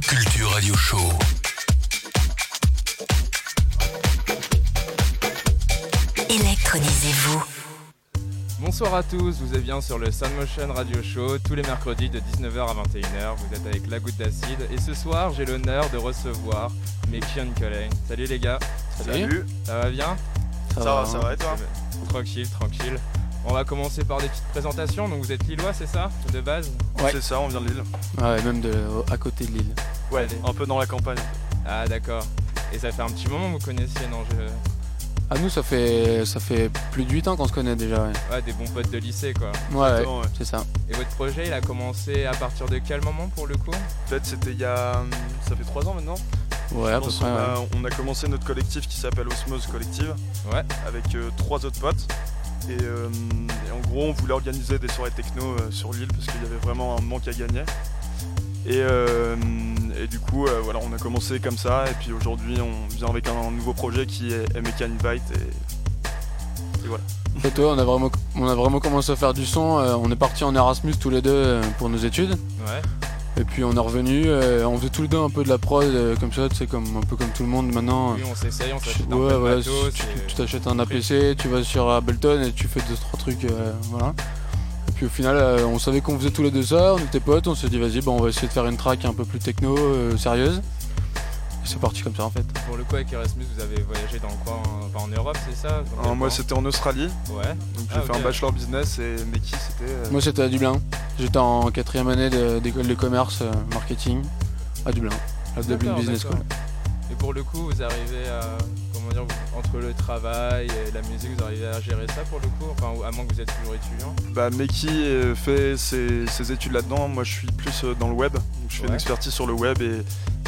Culture Radio Show. Électronisez-vous. Bonsoir à tous, vous êtes bien sur le Sun Motion Radio Show tous les mercredis de 19h à 21h. Vous êtes avec La Goutte d'Acide et ce soir j'ai l'honneur de recevoir Mekion Colin. Salut les gars. Salut. Ça va bien? Ça, va, ça va et toi? Tranquille, tranquille. On va commencer par des petites présentations. Donc vous êtes lillois, c'est ça De base Ouais. C'est ça, on vient de Lille. Ouais, même de, à côté de l'île. Ouais, Allez. un peu dans la campagne. Ah d'accord. Et ça fait un petit moment que vous connaissiez, non je... À nous, ça fait, ça fait plus de 8 ans qu'on se connaît déjà. Ouais, Ouais, des bons potes de lycée quoi. ouais, ouais, Exactement, ouais. c'est ça. Et votre projet, il a commencé à partir de quel moment pour le coup? Fait, c'était il y a. hum, Ça fait 3 ans maintenant. Ouais, Je à peu pense près. on, ouais. a, on a commencé notre collectif qui s'appelle Osmose Collective Ouais. avec euh, trois autres potes. Et, euh, et en gros, on voulait organiser des soirées techno euh, sur l'île parce qu'il y avait vraiment un manque à gagner. Et, euh, et du coup, euh, voilà, on a commencé comme ça. Et puis aujourd'hui, on vient avec un nouveau projet qui est MK Invite. Et, et voilà. En fait, ouais, on a, vraiment, on a vraiment commencé à faire du son. euh, on est parti en Erasmus tous les deux pour nos études. Ouais. Et puis on est revenu. euh, on faisait tous les deux un peu de la prod, euh, comme ça, tu sais, comme, un peu comme tout le monde maintenant. Oui, on s'essaye, on s'achète un Ouais, peu de voilà, matos. tu t'achètes un APC, tu vas sur Ableton et tu fais deux trois trucs, euh, voilà. Et puis au final, on savait qu'on faisait tous les deux ça, on était potes, on s'est dit vas-y, bah, on va essayer de faire une track un peu plus techno, sérieuse. C'est parti comme ça en fait. Pour le coup, avec Erasmus, vous avez voyagé dans quoi en- Enfin, en Europe, c'est ça Alors, Euh, moi, c'était en Australie. Ouais. Donc j'ai Ah, fait un bachelor business et Meki, c'était. euh, Moi c'était à Dublin, j'étais en quatrième année de- d'école de commerce, euh, marketing, à Dublin, la Dublin Business. School. Et pour le coup, vous arrivez à. Comment dire Entre le travail et la musique, vous arrivez à gérer ça pour le coup Enfin, à moins que vous êtes toujours étudiant Bah, Meki euh, fait ses, ses études là-dedans. Moi, je suis plus euh, dans le web. Donc, je fais Ouais. une expertise sur le web et,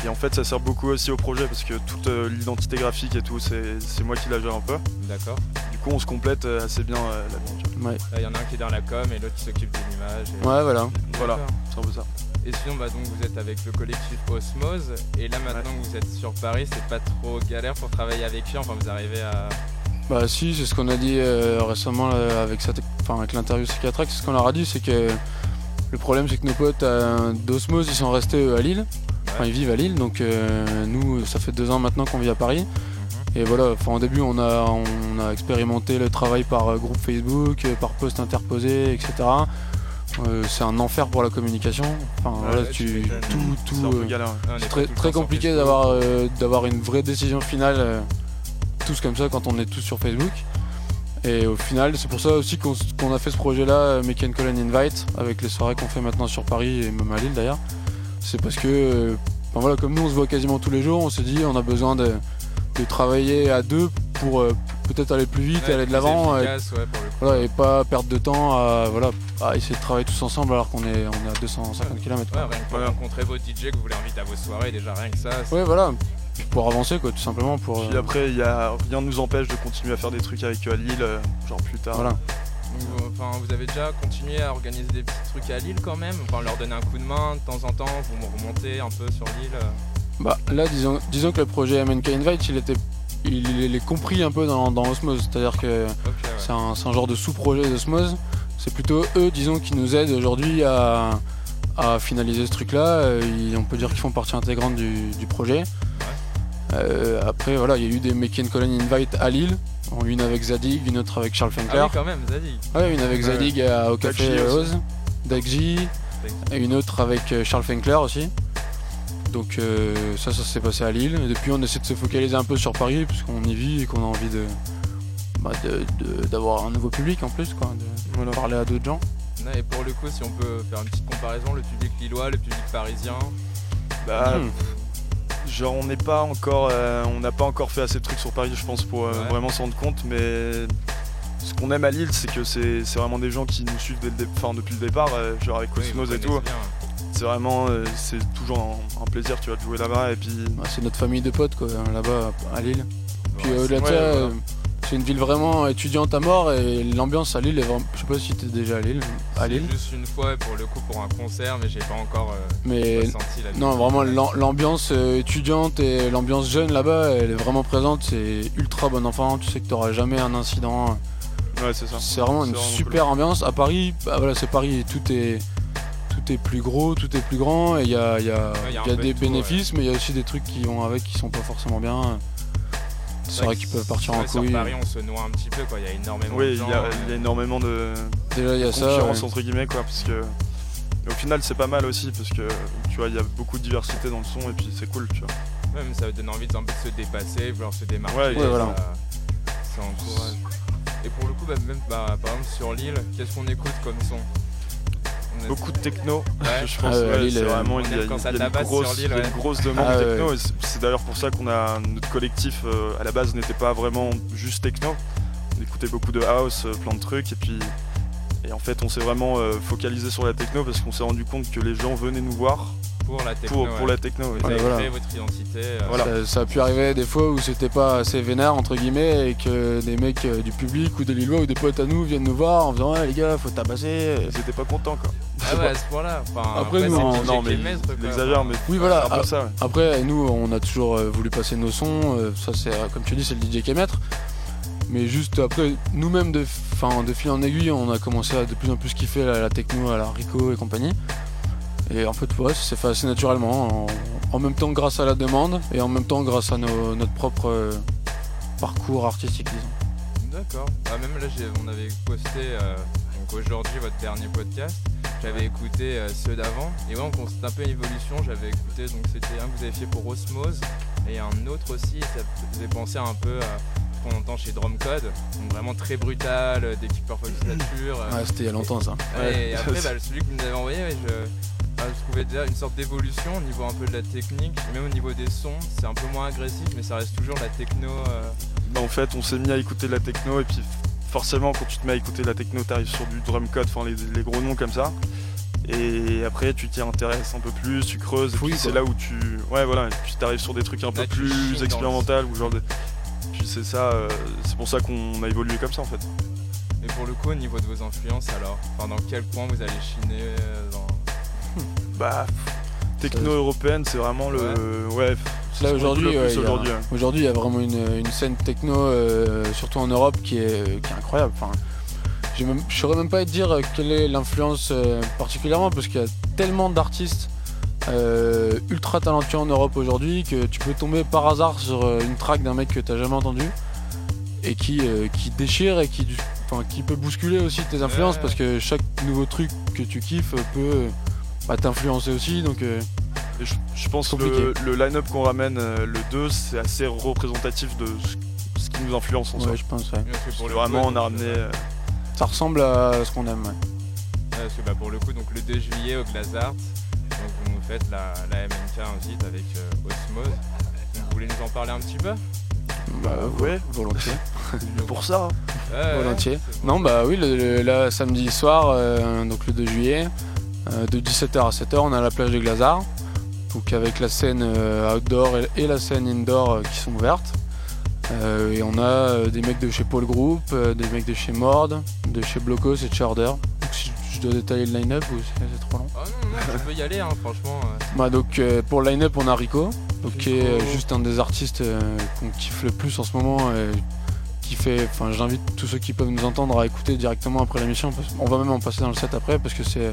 et en fait, ça sert beaucoup aussi au projet parce que toute euh, l'identité graphique et tout, c'est moi qui la gère un peu. D'accord. Du coup, on se complète assez bien là-dedans. Ouais. Là, Il y en a un qui est dans la com et l'autre qui s'occupe de l'image. et- ouais, voilà. Voilà, c'est un peu ça. Et sinon, bah, donc, vous êtes avec le collectif Osmose. Et là, maintenant que vous êtes sur Paris, c'est pas trop galère pour travailler avec eux. Enfin, vous arrivez à. Bah si, c'est ce qu'on a dit euh, récemment là, avec, cette- enfin, avec l'interview ce qu'on leur a dit, c'est que le problème c'est que nos potes euh, d'Osmose ils sont restés eux, à Lille, enfin ils vivent à Lille, donc euh, nous ça fait deux ans maintenant qu'on vit à Paris. Mhm. Et voilà, enfin au début on a, on a expérimenté le travail par euh, groupe Facebook, euh, par poste interposé, etc. Euh, c'est un enfer pour la communication. Enfin Ouais, voilà, ouais, tu tout, tout, C'est euh, c'est pas très, très compliqué d'avoir euh, d'avoir une vraie décision finale tous comme ça quand on est tous sur Facebook. Et au final, c'est pour ça aussi qu'on a fait ce projet-là, Make and Call and Invite, avec les soirées qu'on fait maintenant sur Paris et même à Lille d'ailleurs. C'est parce que, enfin voilà, comme nous on se voit quasiment tous les jours, on s'est dit on a besoin de, de travailler à deux pour euh, peut-être aller plus vite, Ouais, aller de l'avant. et ouais, voilà, et pas perdre de temps à, voilà, à essayer de travailler tous ensemble alors qu'on est, on est à 250 km. Ouais, rien que pour rencontrer vos DJ que vous voulez inviter à vos soirées, déjà rien que ça. Ouais, voilà, pour avancer quoi, tout simplement. Pour, Puis euh, après, il y a, rien ne nous empêche de continuer à faire des trucs avec eux à Lille, euh, genre plus tard. voilà. Vous- Enfin, vous avez déjà continué à organiser des petits trucs à Lille quand même? Enfin, leur donner un coup de main de temps en temps, vous me remontez un peu sur l'île euh. Bah là, disons, disons que le projet MNK Invite, il était, il, il est compris un peu dans, dans Osmose, c'est-à-dire que ouais. c'est un, genre de sous-projet d'Osmose. C'est plutôt eux, disons, qui nous aident aujourd'hui à, à finaliser ce truc-là. Euh, on peut dire qu'ils font partie intégrante du, du projet. Euh, après, voilà, il y a eu des Make and Colony Invite à Lille, une avec Zadig, une autre avec Charles Ah Fenkler. oui, quand même, Zadig. Ouais, une avec. Zadig à- au Café. Oz, Dagji, et une autre avec euh, Charles Fenkler aussi. Donc euh, ça, ça s'est passé à Lille. Et depuis, on essaie de se focaliser un peu sur Paris, puisqu'on y vit et qu'on a envie de bah, de- de- d'avoir un nouveau public en plus, quoi, de Voilà. parler à d'autres gens. Et pour le coup, si on peut faire une petite comparaison, le public lillois, le public parisien. Bah, Hmm. Genre on n'est pas encore, euh, on n'a pas encore fait assez de trucs sur Paris, je pense, pour euh, Ouais. vraiment s'en rendre compte. Mais ce qu'on aime à Lille, c'est que c'est c'est vraiment des gens qui nous suivent dès le depuis le départ, euh, genre avec Cosmos et tout. bien. C'est vraiment, euh, c'est toujours un, un plaisir, tu vois, de jouer là-bas. Et puis, c'est notre famille de potes, quoi, là-bas à Lille. Puis Ouais, au-delà de ouais, ça, euh, c'est une ville vraiment étudiante à mort et l'ambiance à Lille est vraiment. Je sais pas si t'es déjà à Lille. À Lille. Juste une fois pour le coup pour un concert, mais j'ai pas encore euh, Mais ressenti la Non, vraiment, l'am- l'ambiance euh, étudiante et l'ambiance jeune là-bas, elle est vraiment présente. C'est ultra bon enfant. Tu sais que t'auras jamais un incident. ouais, c'est ça. C'est vraiment une vraiment super ambiance. À Paris, bah voilà, c'est Paris. Tout est, tout est plus gros, tout est plus grand, et il y a, il y a- Ouais, il y a un il y a peu des tout, bénéfices, mais il y a aussi des trucs qui vont avec qui sont pas forcément bien. C'est vrai qu'ils peuvent partir en ouais, Sur couille. Paris, on se noie un petit peu, quoi. Il y a énormément Oui, de il gens. y, a, euh, il y a énormément de Déjà, il y a ça. concurrence ouais. entre guillemets quoi, parce que au final c'est pas mal aussi parce que tu vois il y a beaucoup de diversité dans le son et puis c'est cool tu vois. Même ça donne envie de, un peu de se dépasser, vouloir se démarquer. Ouais, ouais, voilà. Ça, ça encourage. Et pour le coup, bah, même bah, par exemple sur l'île, qu'est-ce qu'on écoute comme son? Beaucoup de techno, Ouais. je pense Ah ouais, ouais, Lille, c'est euh, vraiment ça une grosse, sur une demande Ah techno et c'est- c'est d'ailleurs pour ça qu'on a notre collectif euh, à la base n'était pas vraiment juste techno. On écoutait beaucoup de house, euh, plein de trucs et puis et en fait on s'est vraiment euh, focalisé sur la techno parce qu'on s'est rendu compte que les gens venaient nous voir pour la techno. pour, ouais. pour la techno. ouais. Vous avez Ouais, voilà. créé votre identité. euh, Voilà. Ça, ça a pu arriver des fois où c'était pas assez vénère entre guillemets et que des mecs euh, du public ou des Lillois ou des potes à nous viennent nous voir en disant ouais les gars faut tabasser. Ils étaient pas contents quoi. Ah ouais, à ce point-là. Enfin, Après, nous, non mais Oui voilà. c'est un peu Ah, ça. ouais. Après nous on a toujours euh, voulu passer nos sons. euh, ça c'est euh, comme tu dis c'est le DJ qui est maître. Mais juste après nous-mêmes de, fin, de fil en aiguille on a commencé à de plus en plus kiffer la, la techno à la Rico et compagnie. Et en fait ouais, ça s'est fait assez naturellement. En, en même temps grâce à la demande et en même temps grâce à nos- notre propre euh, parcours artistique disons. D'accord. Ah, même là, on avait posté euh, aujourd'hui votre dernier podcast. J'avais écouté euh, ceux d'avant et ouais, on constate un peu une évolution. J'avais écouté donc c'était un que vous avez fait pour Osmose et un autre aussi. Ça faisait penser un peu à ce qu'on entend chez Drumcode, donc vraiment très brutal, des kick signature. euh, Ouais, c'était il y a longtemps ça. Ouais, et après, bah, celui que vous nous avez envoyé, je, je trouvais déjà une sorte d'évolution au niveau un peu de la technique, et même au niveau des sons, c'est un peu moins agressif, mais ça reste toujours la techno. euh, Bah, en fait, on s'est mis à écouter de la techno et puis forcément, quand tu te mets à écouter de la techno, t'arrives sur du drum code, enfin les, les gros noms comme ça. Et après, tu t'y intéresses un peu plus, tu creuses, puis c'est là où tu. Ouais, voilà, et puis t'arrives sur des trucs un peu Là, plus expérimental ou genre de. Puis c'est ça, euh, c'est pour ça qu'on a évolué comme ça en fait. Et pour le coup, au niveau de vos influences, alors, enfin, dans quel point vous allez chiner euh, dans... Bah, techno européenne, c'est vraiment le. Ouais, c'est Là aujourd'hui, ouais, il y a- aujourd'hui, ouais. aujourd'hui, il y a vraiment une, une scène techno, euh, surtout en Europe, qui est, qui est incroyable. Enfin, je saurais même pas te dire quelle est l'influence euh, particulièrement, parce qu'il y a tellement d'artistes euh, ultra talentueux en Europe aujourd'hui que tu peux tomber par hasard sur euh, une track d'un mec que t'as jamais entendu et qui, euh, qui déchire et qui, qui peut bousculer aussi tes influences parce que chaque nouveau truc que tu kiffes peut bah, t'influencer aussi. Donc, euh, je, je pense que le, le line-up qu'on ramène, euh, le 2, c'est assez représentatif de ce, ce qui nous influence en soi. ouais, je pense. ouais. Parce que Parce pour le vraiment, coup, on a ramené. euh, Ça ressemble à ce qu'on aime. ouais. ouais, parce que bah, pour le coup, donc le 2 juillet au Glazart, donc vous nous faites la, la MNK invite avec euh, Osmose. Vous voulez nous en parler un petit peu? Bah, ouais. volontiers. pour ça. hein. Ouais, Volontiers. Non, bah oui, le, le- là, samedi soir, euh, donc le 2 juillet, de 17h à 7h, on est à la plage de Glazard. Donc avec la scène euh, outdoor et, la scène indoor euh, qui sont ouvertes. Euh, et on a euh, des mecs de chez Paul Group, euh, des mecs de chez Mord, de chez Blocos et de chez Order. Donc si je dois détailler le line-up ou c'est c'est trop long? Ah non, non, tu peux y aller, hein, franchement. euh. bah, donc euh, pour le line-up on a Rico, donc, qui est euh, juste un des artistes euh, qu'on kiffe le plus en ce moment. euh, qui fait, enfin j'invite tous ceux qui peuvent nous entendre à écouter directement après l'émission. parce- On va même en passer dans le set après parce que c'est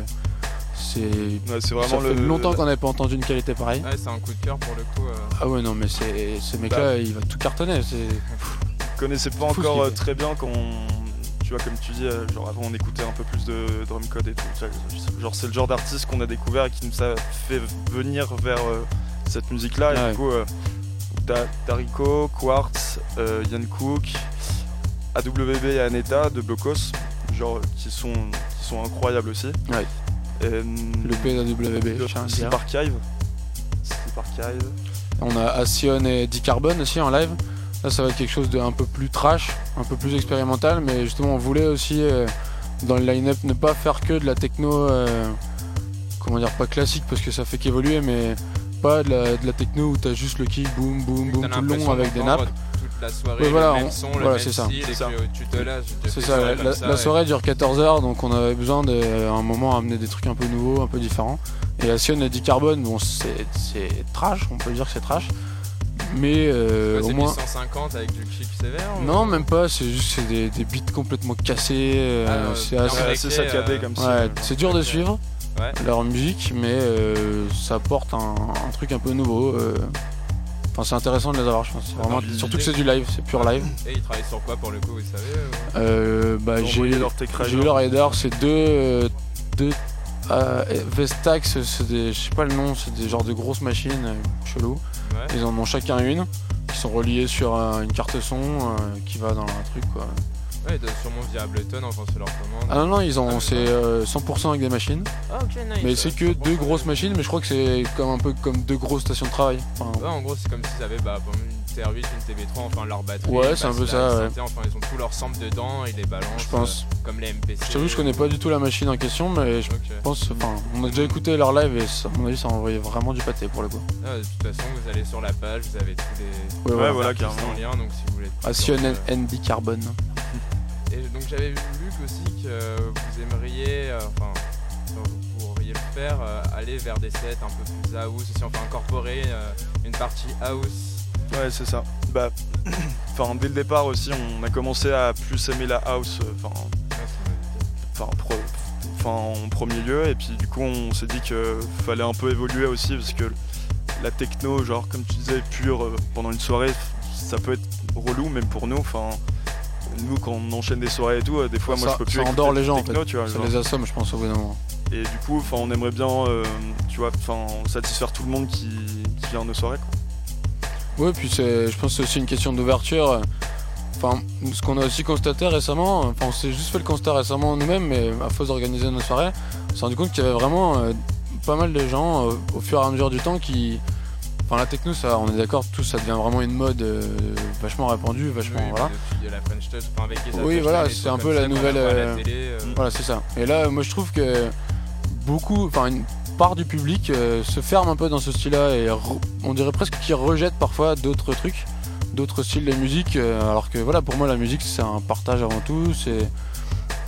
c'est Ouais, c'est ça vraiment fait longtemps qu'on n'avait pas entendu une qualité pareille. Ouais, c'est un coup de cœur pour le coup. euh. Ah ouais non mais c'est ce mec là Bah. il va tout cartonner. Je connaissais pas encore euh, très bien quand tu vois comme tu dis euh, genre avant on écoutait un peu plus de drum code et tout genre c'est le genre d'artiste qu'on a découvert et qui nous a fait venir vers euh, cette musique là et Ouais. du coup euh, Rico, Quartz, Yann Cook, AWB et Aneta de Blocos genre qui sont qui sont incroyables aussi Ouais. Euh, le PWB. le Sleep. Archive Sleep Archive On a Assion et Dicarbone aussi en live. Là, ça va être quelque chose de un peu plus trash, un peu plus expérimental, mais justement, on voulait aussi euh, dans le line-up ne pas faire que de la techno, euh, comment dire, pas classique parce que ça fait qu'évoluer, mais pas de la, de la techno où t'as juste le kick, boum, boum, boum, tout le long avec des nappes. Toute la soirée, Ouais, voilà, le même on- son, voilà, le même c'est ça. style, et C'est ça. que tu te lâches. tu te C'est fais ça, une la, soirée la- la et- dure 14 heures, donc on avait besoin d'un un moment à amener des trucs un peu nouveaux, un peu différents. Et Assion et Dicarbone, bon, c'est c'est trash, on peut dire que c'est trash, mais euh, au c'est moins. du 150 avec du kick sévère ou- Non, même pas, c'est juste c'est des, des beats complètement cassés. euh, Ah, c'est assez- saccadé euh, comme Ouais, euh, c'est dur de suivre. Ouais. leur musique, mais euh, ça apporte un, un truc un peu nouveau. Euh. Enfin, c'est intéressant de les avoir, je pense. Vraiment, surtout que c'est du live, c'est pur live. Et ils travaillent sur quoi pour le coup, vous savez ou- Euh, bah, j'ai eu leur rider, c'est deux, euh, deux euh, Vestax, c'est des, je sais pas le nom, c'est des genres de grosses machines euh, cheloues. Ouais. Ils en ont chacun une, qui sont reliées sur euh, une carte son euh, qui va dans un truc quoi. Ouais, ils doivent sûrement via Ableton, enfin c'est leur commande. Ah non non, ils Ah, ont c'est euh, 100% avec des machines, Ah, ok, nice. mais c'est que deux grosses machines, mais je crois que c'est comme un peu comme deux grosses stations de travail. Enfin, Ouais, en gros, c'est comme s'ils avaient bah, une TR8, une TB3, enfin leur batterie. Ouais, une c'est un peu ça, la ouais. synthé, Enfin, ils ont tous leurs samples dedans, ils les balancent. je pense. euh, comme les MPC. Je t'avoue, je connais pas du tout la machine en question, mais je pense, enfin, on a déjà écouté leur live et ça- à mon avis, ça envoyait vraiment du pâté pour le coup. Ah, de toute façon, vous allez sur la page, vous avez tous les Ouais, Ouais, voilà. carrément. en lien, donc si vous voulez. Euh, ND Carbone. Et donc j'avais vu aussi que vous aimeriez, euh, enfin, vous pourriez le faire, euh, aller vers des sets un peu plus house, si on peut incorporer euh, une partie house. Ouais, c'est ça. Bah, enfin, dès le départ aussi, on a commencé à plus aimer la house, euh, enfin, pro- en premier lieu. Et puis, du coup, on s'est dit qu'il fallait un peu évoluer aussi parce que la techno, genre, comme tu disais, pure euh, pendant une soirée, ça peut être relou, même pour nous. Enfin, nous, quand on enchaîne des soirées et tout, euh, des fois, moi, je peux plus ça endort les gens en fait. tu vois. Ça genre. les assomme, je pense, au bout d'un moment. Et du coup, enfin, on aimerait bien, euh, tu vois, enfin, satisfaire tout le monde qui, qui vient à nos soirées. Quoi. Ouais, puis c'est, je pense que c'est aussi une question d'ouverture. Enfin, ce qu'on a aussi constaté récemment, enfin, on s'est juste fait le constat récemment nous-mêmes, mais à force d'organiser nos soirées, on s'est rendu compte qu'il y avait vraiment euh, pas mal de gens euh, au fur et à mesure du temps qui. Enfin, la techno, ça, on est d'accord, tout ça devient vraiment une mode euh, vachement répandue, vachement. Oui, voilà. de la French Touch, enfin, avec les Oui, voilà, c'est un peu la nouvelle, la euh, télé, euh, Voilà, c'est ça. Et là, moi, je trouve que beaucoup, enfin, une part du public se ferme un peu dans ce style-là et on dirait presque qu'ils rejettent parfois d'autres trucs, d'autres styles de musique. alors que voilà, pour moi, la musique, c'est un partage avant tout. C'est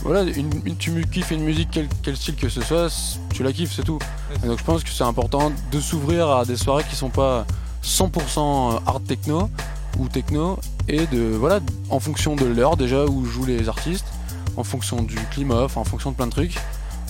voilà, une, une- tu kiffes une musique, quel, quel style que ce soit, tu la kiffes, c'est tout. Et donc, je pense que c'est important de s'ouvrir à des soirées qui sont pas 100% hard techno ou techno et de voilà, en fonction de l'heure déjà où jouent les artistes en fonction du climat, en fonction de plein de trucs,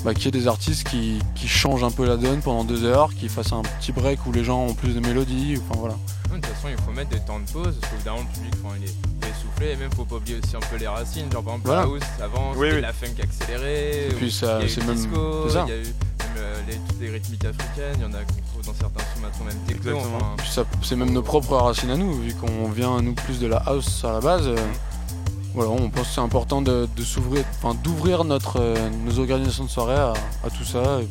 bah, qu'il y ait des artistes qui, qui changent un peu la donne pendant deux heures, qui fassent un petit break où les gens ont plus de mélodies, enfin voilà. De toute façon, il faut mettre des temps de pause, parce qu'évidemment, le public, enfin, il est il est essoufflé, et même, faut pas oublier aussi un peu les racines. Genre, par exemple, Voilà. la house, avant, Oui, c'était oui. la funk accélérée, Et puis ça- il y a eu c'est le même- disco, c'est ça. il y a eu même, euh, les, toutes les rythmiques africaines, il y en a qu'on trouve dans certains sons maintenant, même techno. Exactement. enfin, Puis ça- c'est même nos propres racines à nous, vu qu'on vient nous plus de la house à la base. euh, voilà, on pense que c'est important de, de s'ouvrir, enfin d'ouvrir notre euh, nos organisations de soirée à, à tout ça, et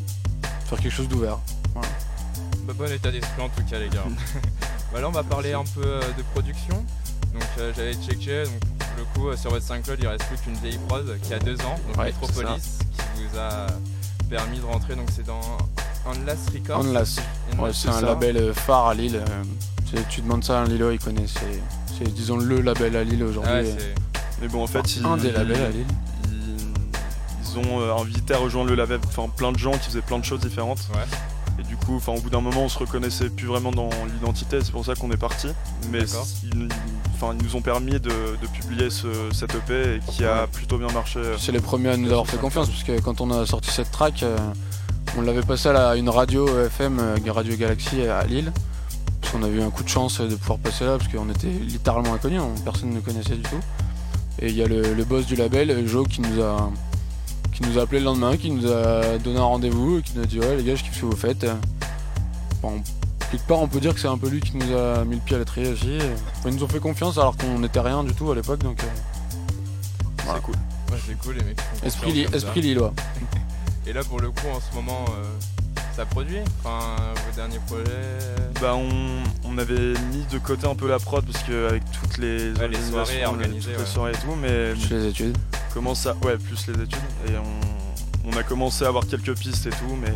faire quelque chose d'ouvert. bah, bon état d'esprit en tout cas, les gars. voilà, on va parler un peu euh, de production. Donc, euh, j'avais checké, donc, pour le coup, euh, sur votre SoundCloud, il reste plus qu'une vieille prod qui a deux ans, donc Ouais, Metropolis, qui vous a permis de rentrer, donc c'est dans Unless Records. Unless. Ouais, c'est un ça. label phare à Lille. tu demandes ça à un Lillois, il connaît. C'est, disons le label à Lille aujourd'hui. Ah ouais, Mais bon, en fait, ils, un des labels à Lille. ils, ils ont euh, invité à rejoindre le label enfin, plein de gens qui faisaient plein de choses différentes. Ouais. Et du coup, enfin, au bout d'un moment, on se reconnaissait plus vraiment dans l'identité, c'est pour ça qu'on est parti. Mais ils, enfin, ils nous ont permis de, de publier ce, cette EP et qui a Ouais. plutôt bien marché. C'est les premiers à nous avoir fait confiance parce que quand on a sorti cette track, euh, on l'avait passé à une radio FM, euh, Radio Galaxy à Lille. Parce qu'on a eu un coup de chance de pouvoir passer là parce qu'on était littéralement inconnus, on- personne ne nous connaissait du tout. Et il y a le, le boss du label, Joe, qui nous a qui nous a appelé le lendemain, qui nous a donné un rendez-vous et qui nous a dit ouais les gars je kiffe ce que vous faites. Bon, quelque part on peut dire que c'est un peu lui qui nous a mis le pied à l'étrier aussi. Ils nous ont fait confiance alors qu'on n'était rien du tout à l'époque donc euh, Voilà. C'est cool. ouais, c'est cool, les mecs. esprit, li- esprit lillois. Et là, pour le coup, en ce moment, euh, ça produit Enfin, vos derniers projets Bah, on, on avait mis de côté un peu la prod parce qu'avec toutes les, Ouais, les organisations, soirées organisées, toutes les soirées et tout, mais fais les études. commence à ouais plus les études et on, on a commencé à avoir quelques pistes et tout mais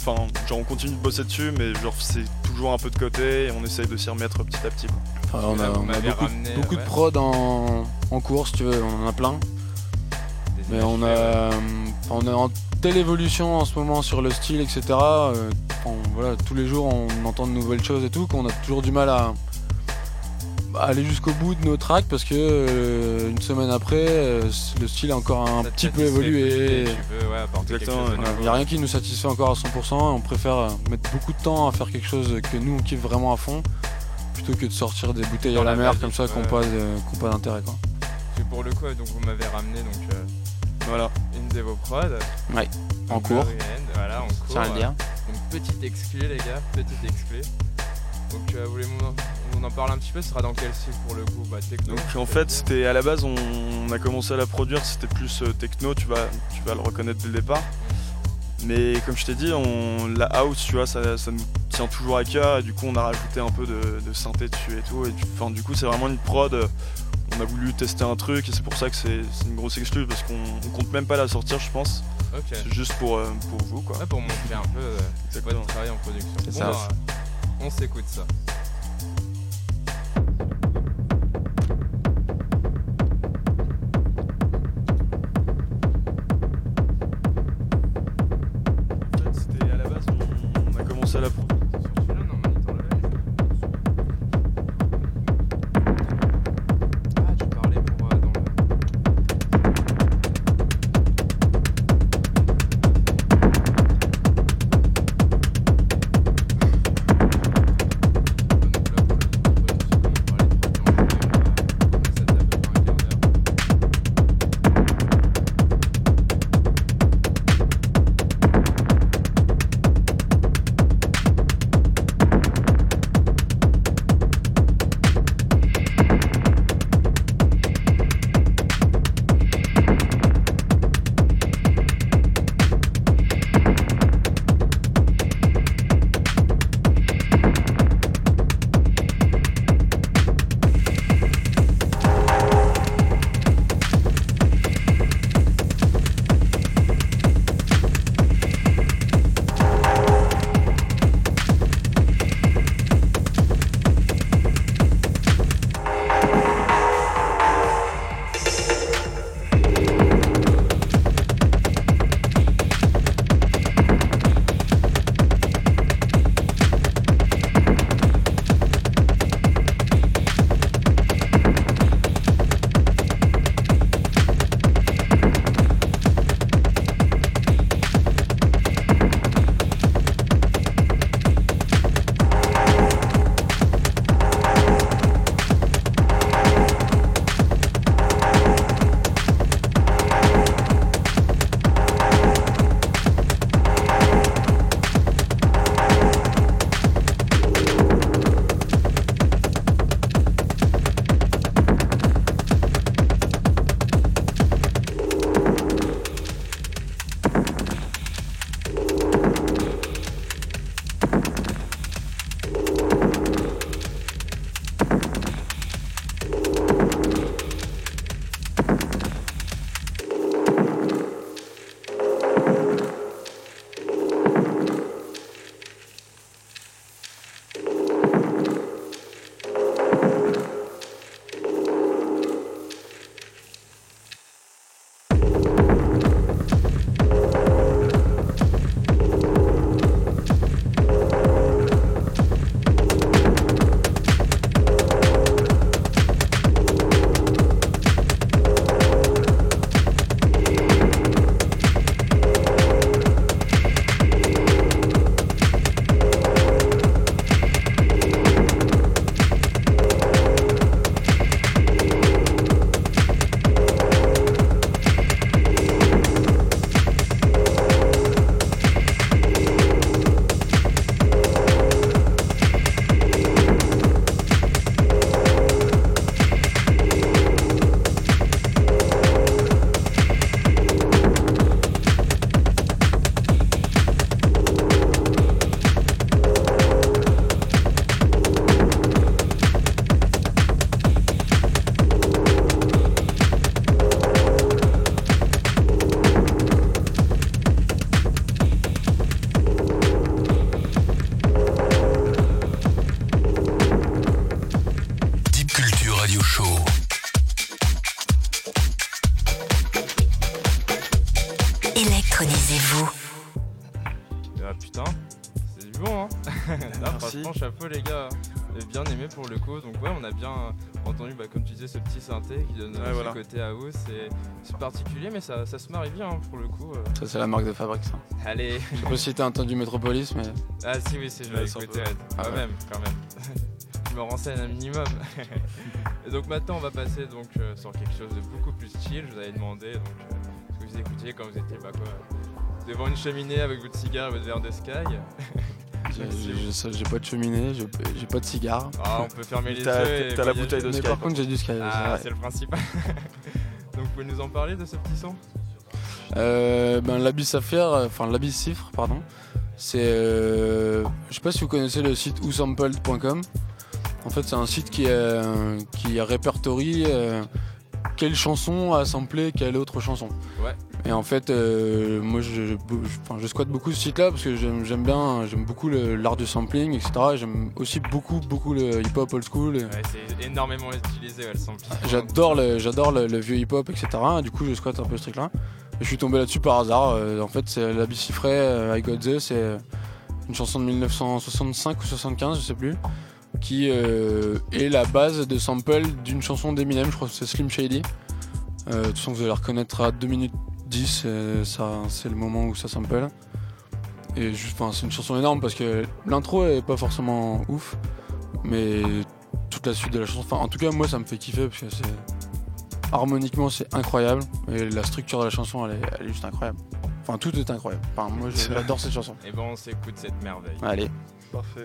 enfin genre on continue de bosser dessus mais genre c'est toujours un peu de côté et on essaye de s'y remettre petit à petit quoi. Enfin, on a, on beaucoup, ramené, beaucoup ouais. de prod en, en cours, si tu veux, on en a plein. Mais on a, euh, on est en telle évolution en ce moment sur le style, etc. euh, on- voilà, tous les jours on entend de nouvelles choses et tout, qu'on a toujours du mal à, aller jusqu'au bout de nos tracks parce que euh, une semaine après, euh, le style a encore un Ça petit peu évolué. Il n'y a rien qui nous satisfait encore à 100% et on préfère mettre beaucoup de temps à faire quelque chose que nous on kiffe vraiment à fond plutôt que de sortir des bouteilles Dans à la la mer comme ça qui n'ont ouais. pas, d'intérêt. quoi. Puis pour le coup, donc vous m'avez ramené donc euh, Voilà. une de vos prods. En Donc, cours, Voilà, en cours. à le dire. Donc petite exclue les gars, petite exclue. Donc euh, vous voulez on en parle un petit peu, ce sera dans quel style pour le coup Bah techno. Donc en fait, c'était à la base, on, on a commencé à la produire, c'était plus euh, techno, tu vas, tu vas le reconnaître dès le départ. Mais comme je t'ai dit, on, la house, tu vois, ça, ça nous tient toujours à cœur. Et du coup, on a rajouté un peu de, de synthé dessus et tout. Et du, du coup, c'est vraiment une prod. On a voulu tester un truc et c'est pour ça que c'est une grosse exclue parce qu'on on compte même pas la sortir, je pense. C'est juste pour, euh, pour vous, quoi. Ouais, pour montrer un peu euh, votre travail en production. C'est Bon, ça. bah, on s'écoute ça. Pour le coup. Donc ouais, on a bien entendu, bah, comme tu disais, ce petit synthé qui donne ce côté house. C'est particulier, mais ça, se marie bien hein, pour le coup. Ça c'est la marque de fabrique ça. Allez. Je sais pas si t'as entendu Metropolis, mais. Ah si oui, c'est je l'ai écouté. Ah quand même, quand même. je me renseigne un minimum. et donc maintenant, on va passer donc sur quelque chose de beaucoup plus chill. Je vous avais demandé donc ce que vous écoutiez quand vous étiez bah, quoi, devant une cheminée avec votre cigare et votre verre de Sky. J'ai pas de cheminée, j'ai pas de cigare. Ah, on peut fermer les yeux. T'as la bouteille de Sky. Mais par contre, j'ai du Sky. Ah, c'est le principal. Donc, vous pouvez nous en parler de ce petit son? Euh, ben, L'Abyss Saphir, enfin l'Abyss Cifre, pardon. C'est. Euh, je sais pas si vous connaissez le site osampled.com. En fait, c'est un site qui, qui répertorie euh, quelle chanson a samplé quelle autre chanson. Ouais. Et en fait, euh, moi, je, je, squatte beaucoup ce site-là parce que j'aime bien, j'aime beaucoup l'art du sampling, etc. J'aime aussi beaucoup, beaucoup le hip-hop old school. Ouais, c'est énormément utilisé, le sampling. J'adore le, j'adore le, vieux hip-hop, etc. Du coup, je squatte un peu ce truc-là. Et je suis tombé là-dessus par hasard. Euh, en fait, c'est la Bicifray, euh, I Got The, c'est une chanson de 1965 ou 75, je sais plus, qui est la base de sample d'une chanson d'Eminem, je crois que c'est Slim Shady. de toute façon, vous allez la reconnaître à 2 minutes 10, c'est le moment où ça sample. Et juste, c'est une chanson énorme parce que l'intro est pas forcément ouf, mais toute la suite de la chanson, en tout cas moi ça me fait kiffer parce que c'est harmoniquement c'est incroyable et la structure de la chanson elle est, juste incroyable. Enfin tout est incroyable. Enfin moi j'adore cette chanson. Et bon on s'écoute cette merveille. Allez. Parfait.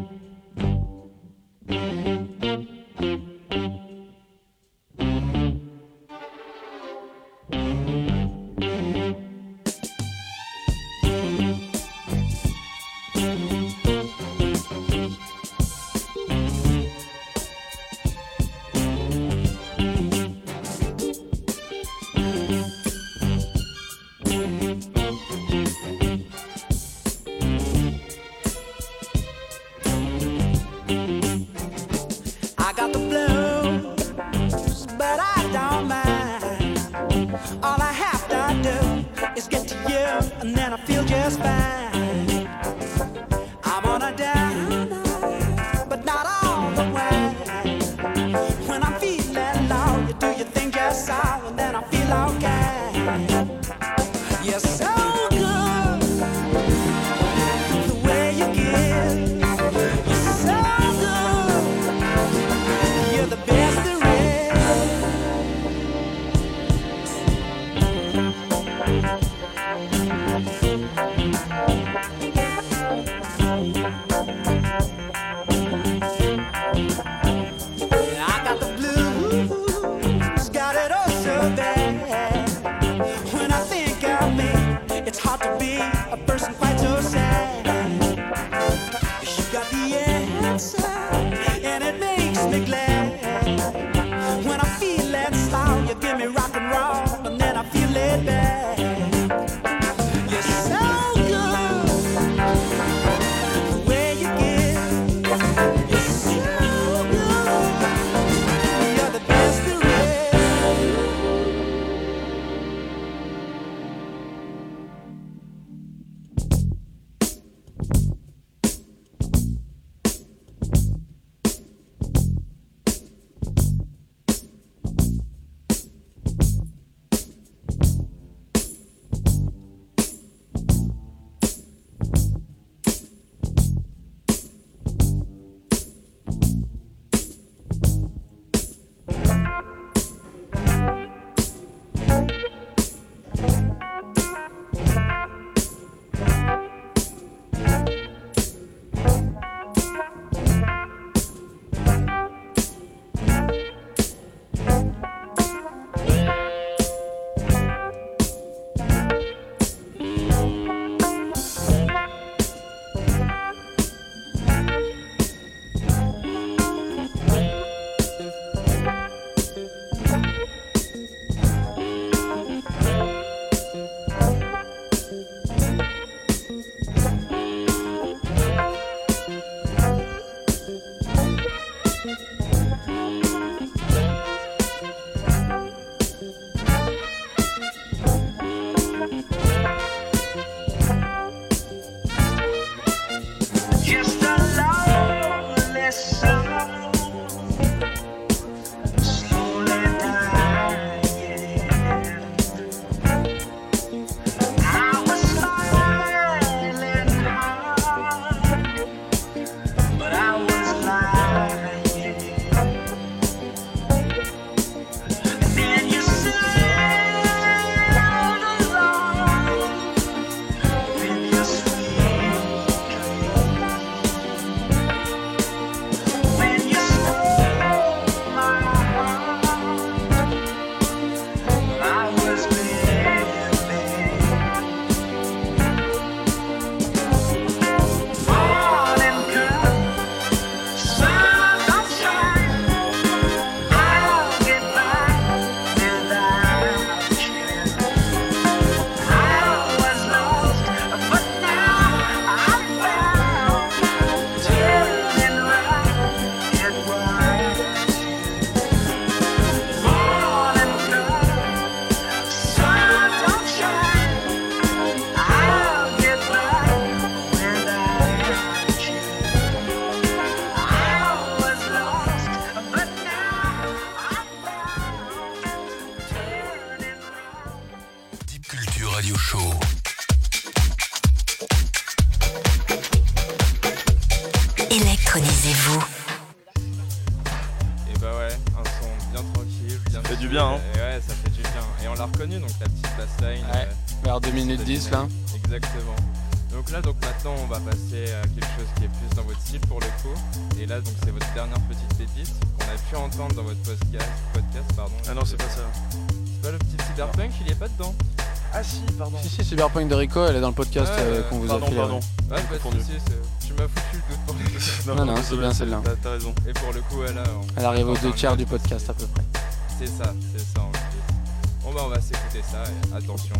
Cyberpunk de Rico, elle est dans le podcast Ouais, euh, qu'on vous Pardon, a fait. pardon. Ouais, pas de tu m'as foutu pour le coup. Non, non, c'est bien celle-là. T'as raison. Et pour le coup, elle a. Elle arrive aux deux tiers du podcast à peu près. C'est ça, c'est ça en plus. Bon bah on va s'écouter ça et attention,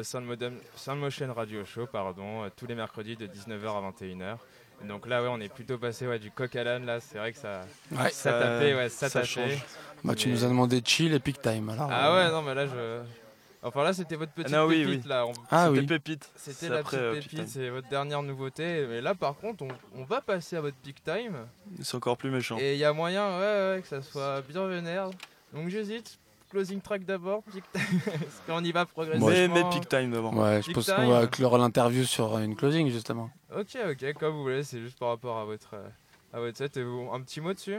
bien sur le Sound, Modem, Sound Motion Radio Show, pardon, euh, tous les mercredis de 19h à 21h. Et donc là, ouais, on est plutôt passé ouais, du coq à l'âne, là, c'est vrai que ça, Ouais. ça Ça- tapait, ouais, ça, ça tapait. change. Bah, tu Mais- nous as demandé chill et peak time. Alors, Ah euh, ouais, non, mais là, je... Enfin là, c'était votre petite Ah non, pépite, oui. là. On- Ah C'était oui. pépite. C'était la petite euh, pépite, c'est votre dernière nouveauté. Mais là, par contre, on, on va passer à votre peak time. C'est encore plus méchant. Et il y a moyen, ouais, ouais, que ça soit bien vénère. Donc j'hésite. Closing track d'abord, peak time. Est-ce qu'on y va progressivement mais, mais peak time d'abord. Ouais, je Peak pense qu'on va clore l'interview sur une closing justement. Ok, ok, comme vous voulez, c'est juste par rapport à votre, euh, à votre set. Et vous, un petit mot dessus?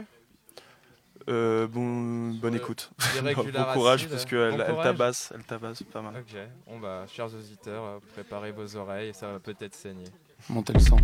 Euh, bon, bonne Euh, écoute. Bon courage parce qu'elle Bon elle courage. tabasse, elle tabasse pas mal. Ok, bon bah, chers auditeurs, euh, préparez vos oreilles, ça va peut-être saigner. Montez le sang.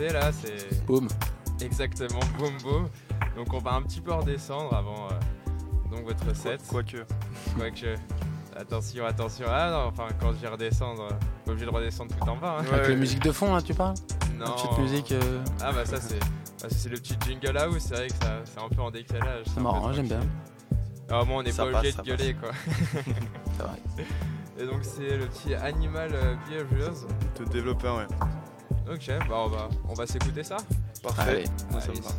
Là, c'est Boum. exactement boum boum. Donc on va un petit peu redescendre avant euh, donc votre set. Quoique. Quoique, attention, attention. Ah non, enfin quand je vais redescendre, euh, pas obligé de redescendre tout en bas. hein. Ouais, Avec la musique de fond, là, tu parles? Non. La petite musique. euh, Ah bah ça c'est ah, ça, c'est le petit jingle house, c'est vrai que ça- c'est un peu en décalage. C'est marrant, j'aime bien. Ah bon, on n'est pas passe, obligé de gueuler quoi. C'est vrai. Et donc c'est le petit Animal euh, Behaviors. De développeur, ouais. Ok, bah on va, on va s'écouter ça. Parfait. Allez. Moi, ça Allez, me va.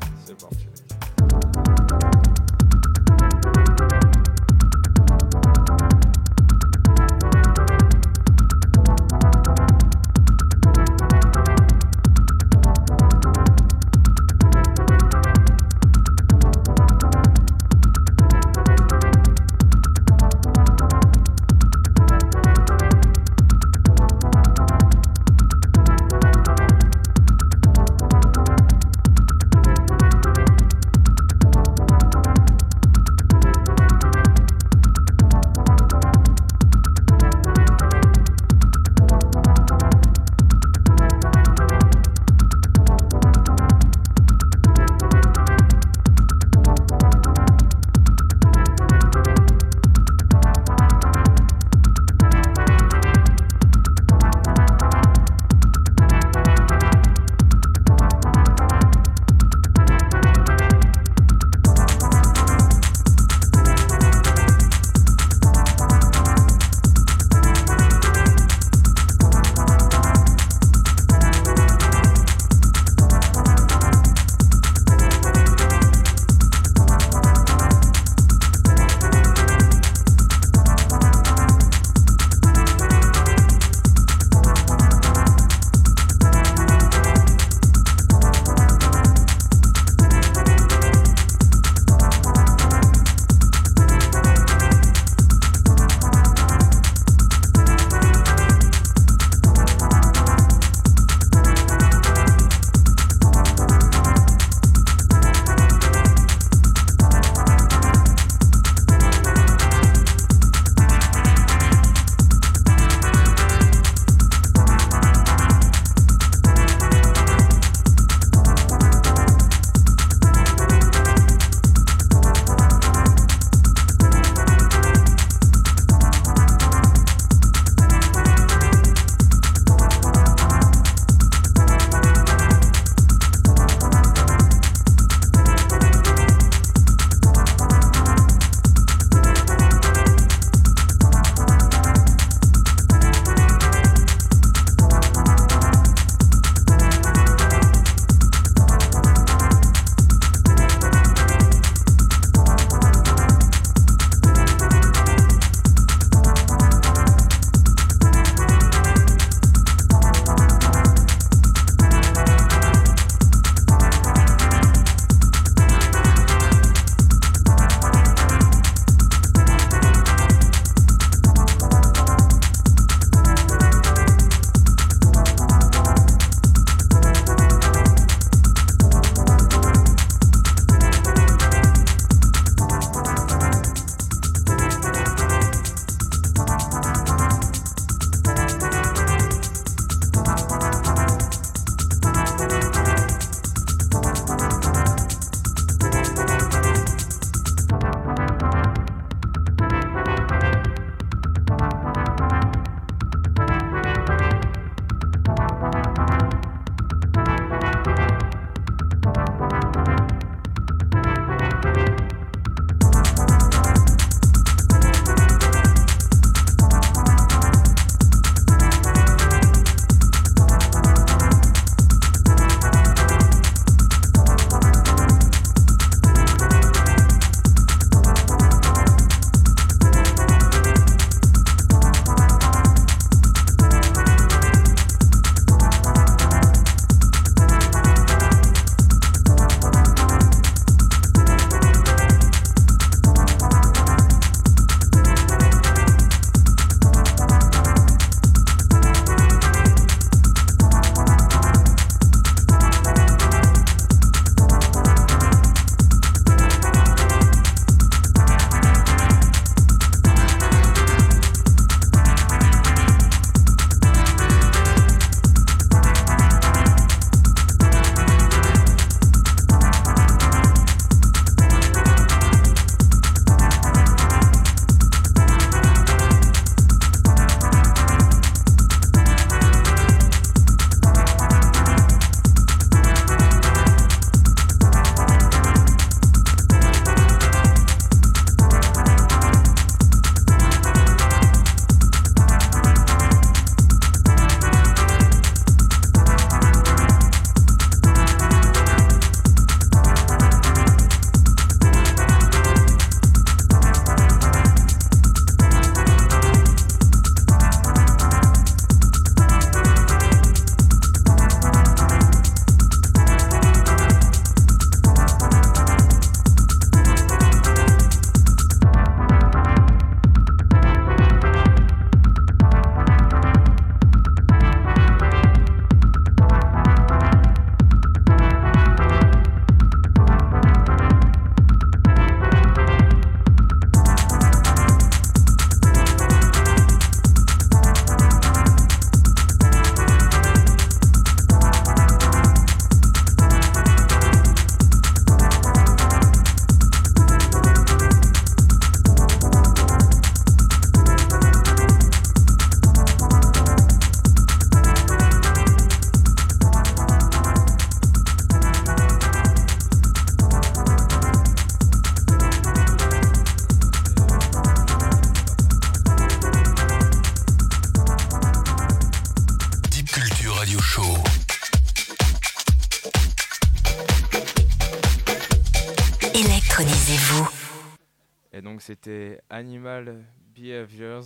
Animal Behaviors.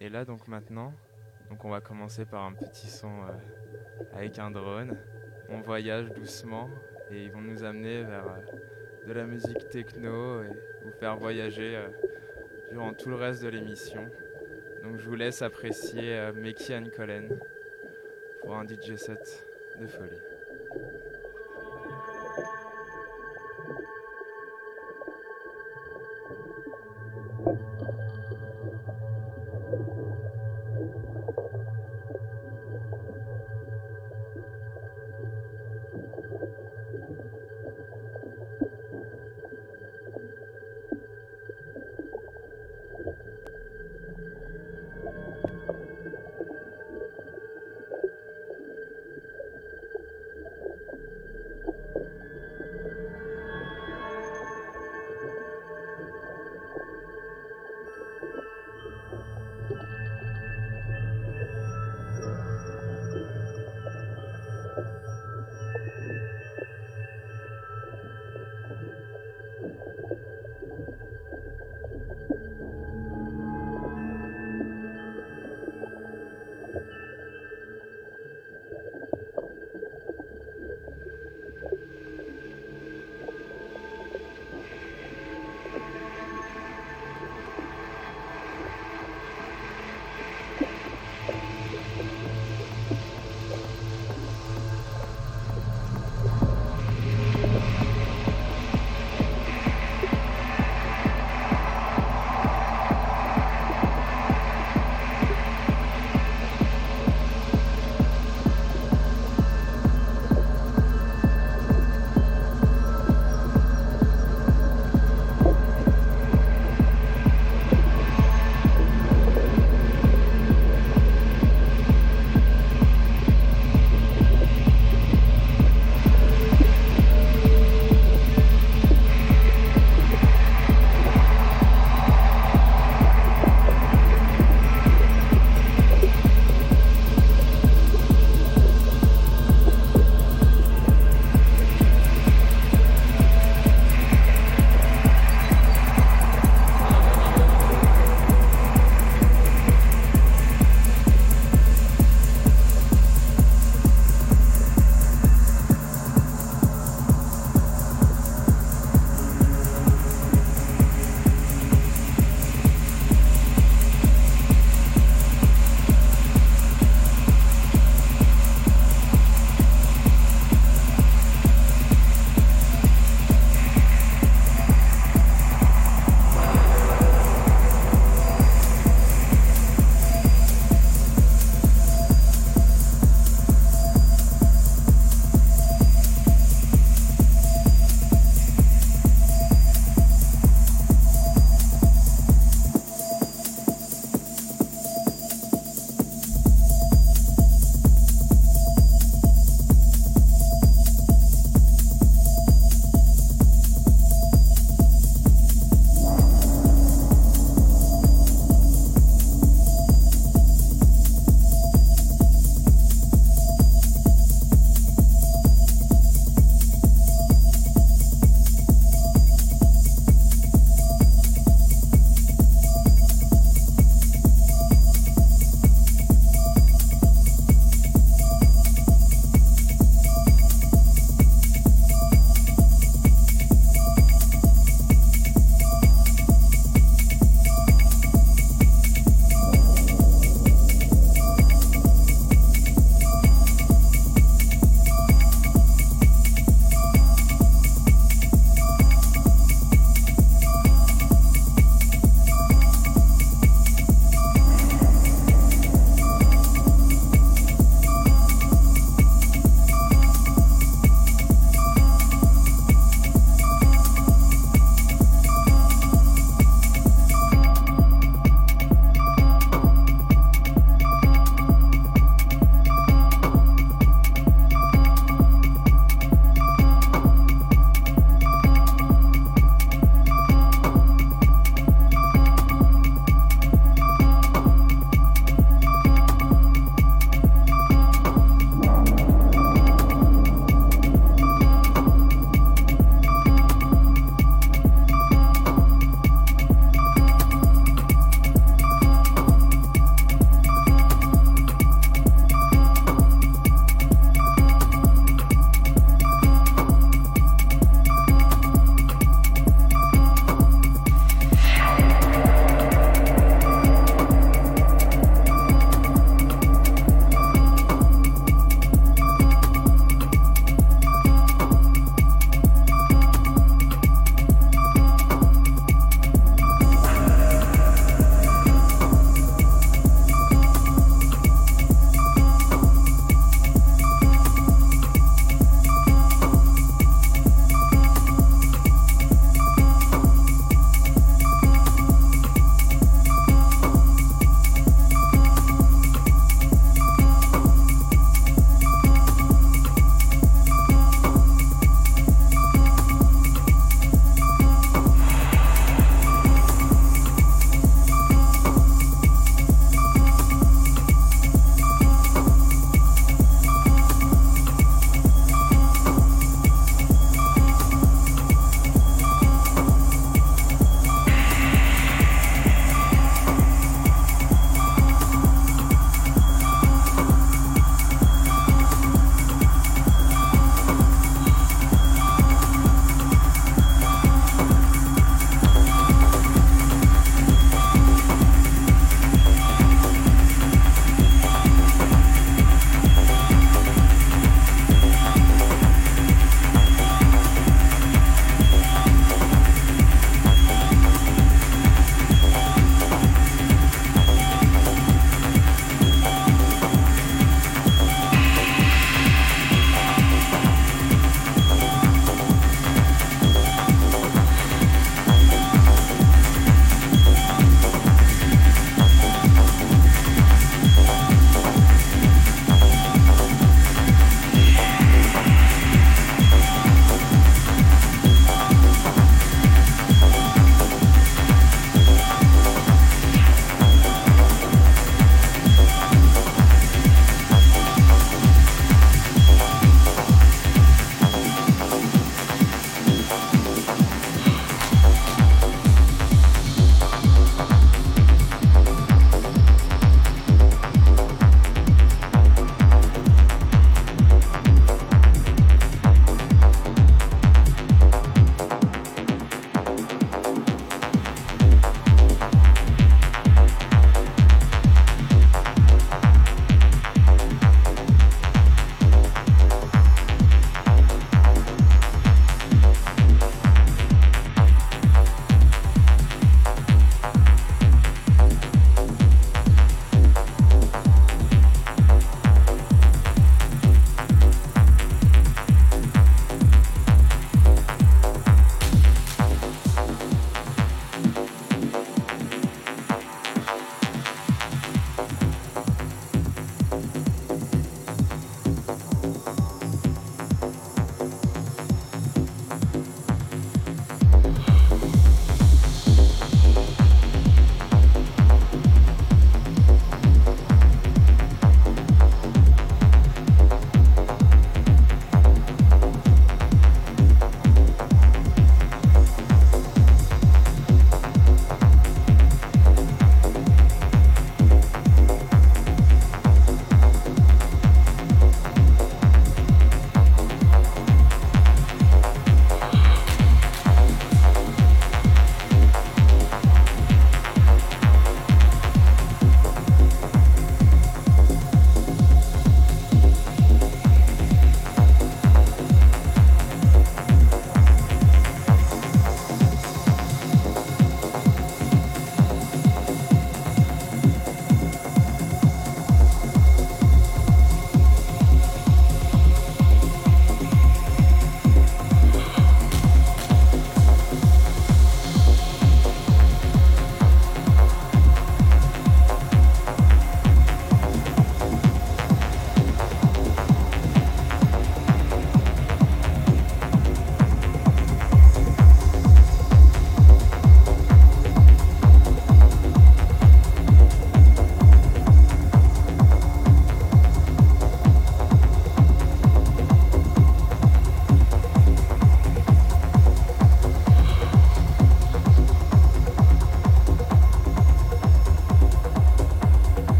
Et là donc maintenant, donc on va commencer par un petit son euh, avec un drone. On voyage doucement et ils vont nous amener vers euh, de la musique techno et vous faire voyager euh, durant tout le reste de l'émission. Donc je vous laisse apprécier Meki and Colin pour un DJ set de folie.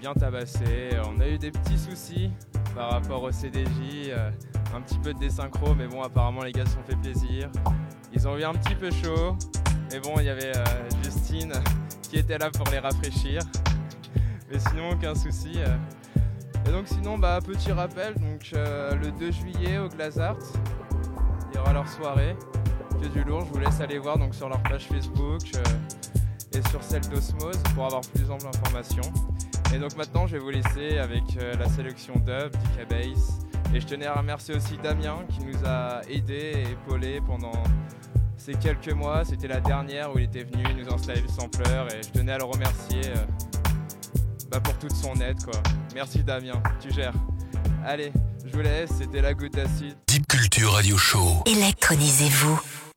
Bien tabassé. On a eu des petits soucis par rapport au CDJ, euh, un petit peu de désynchro, mais bon apparemment les gars se sont fait plaisir. Ils ont eu un petit peu chaud, mais bon il y avait euh, Justine qui était là pour les rafraîchir. Mais sinon aucun souci. euh. Et donc sinon bah petit rappel, donc le 2 juillet au Glazart, il y aura leur soirée que du lourd. Je vous laisse aller voir donc sur leur page Facebook et sur celle d'Osmose pour avoir plus ample information. Et donc maintenant, je vais vous laisser avec euh, la sélection dub, DK Bass. Et je tenais à remercier aussi Damien qui nous a aidés et épaulés pendant ces quelques mois. C'était la dernière où il était venu nous installer le sampler et je tenais à le remercier euh, bah, pour toute son aide. Quoi. Merci Damien, tu gères. Allez, je vous laisse, c'était la goutte d'acide. Électronisez-vous.